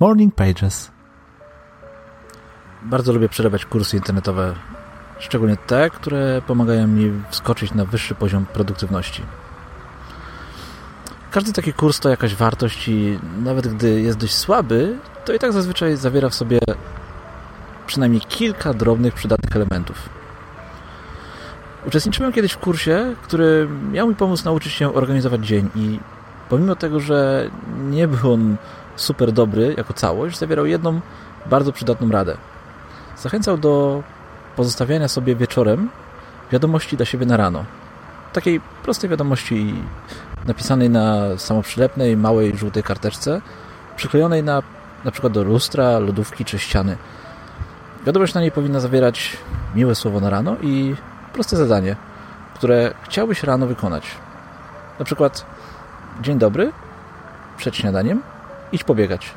Morning Pages. Bardzo lubię przerabiać kursy internetowe, szczególnie te, które pomagają mi wskoczyć na wyższy poziom produktywności. Każdy taki kurs to jakaś wartość i nawet gdy jest dość słaby, to i tak zazwyczaj zawiera w sobie przynajmniej kilka drobnych, przydatnych elementów. Uczestniczyłem kiedyś w kursie, który miał mi pomóc nauczyć się organizować dzień i pomimo tego, że nie był on super dobry jako całość, zawierał jedną bardzo przydatną radę. Zachęcał do pozostawiania sobie wieczorem wiadomości dla siebie na rano. Takiej prostej wiadomości napisanej na samoprzylepnej, małej, żółtej karteczce, przyklejonej na, na przykład do lustra, lodówki czy ściany. Wiadomość na niej powinna zawierać miłe słowo na rano i proste zadanie, które chciałbyś rano wykonać. Na przykład dzień dobry, przed śniadaniem, idź pobiegać.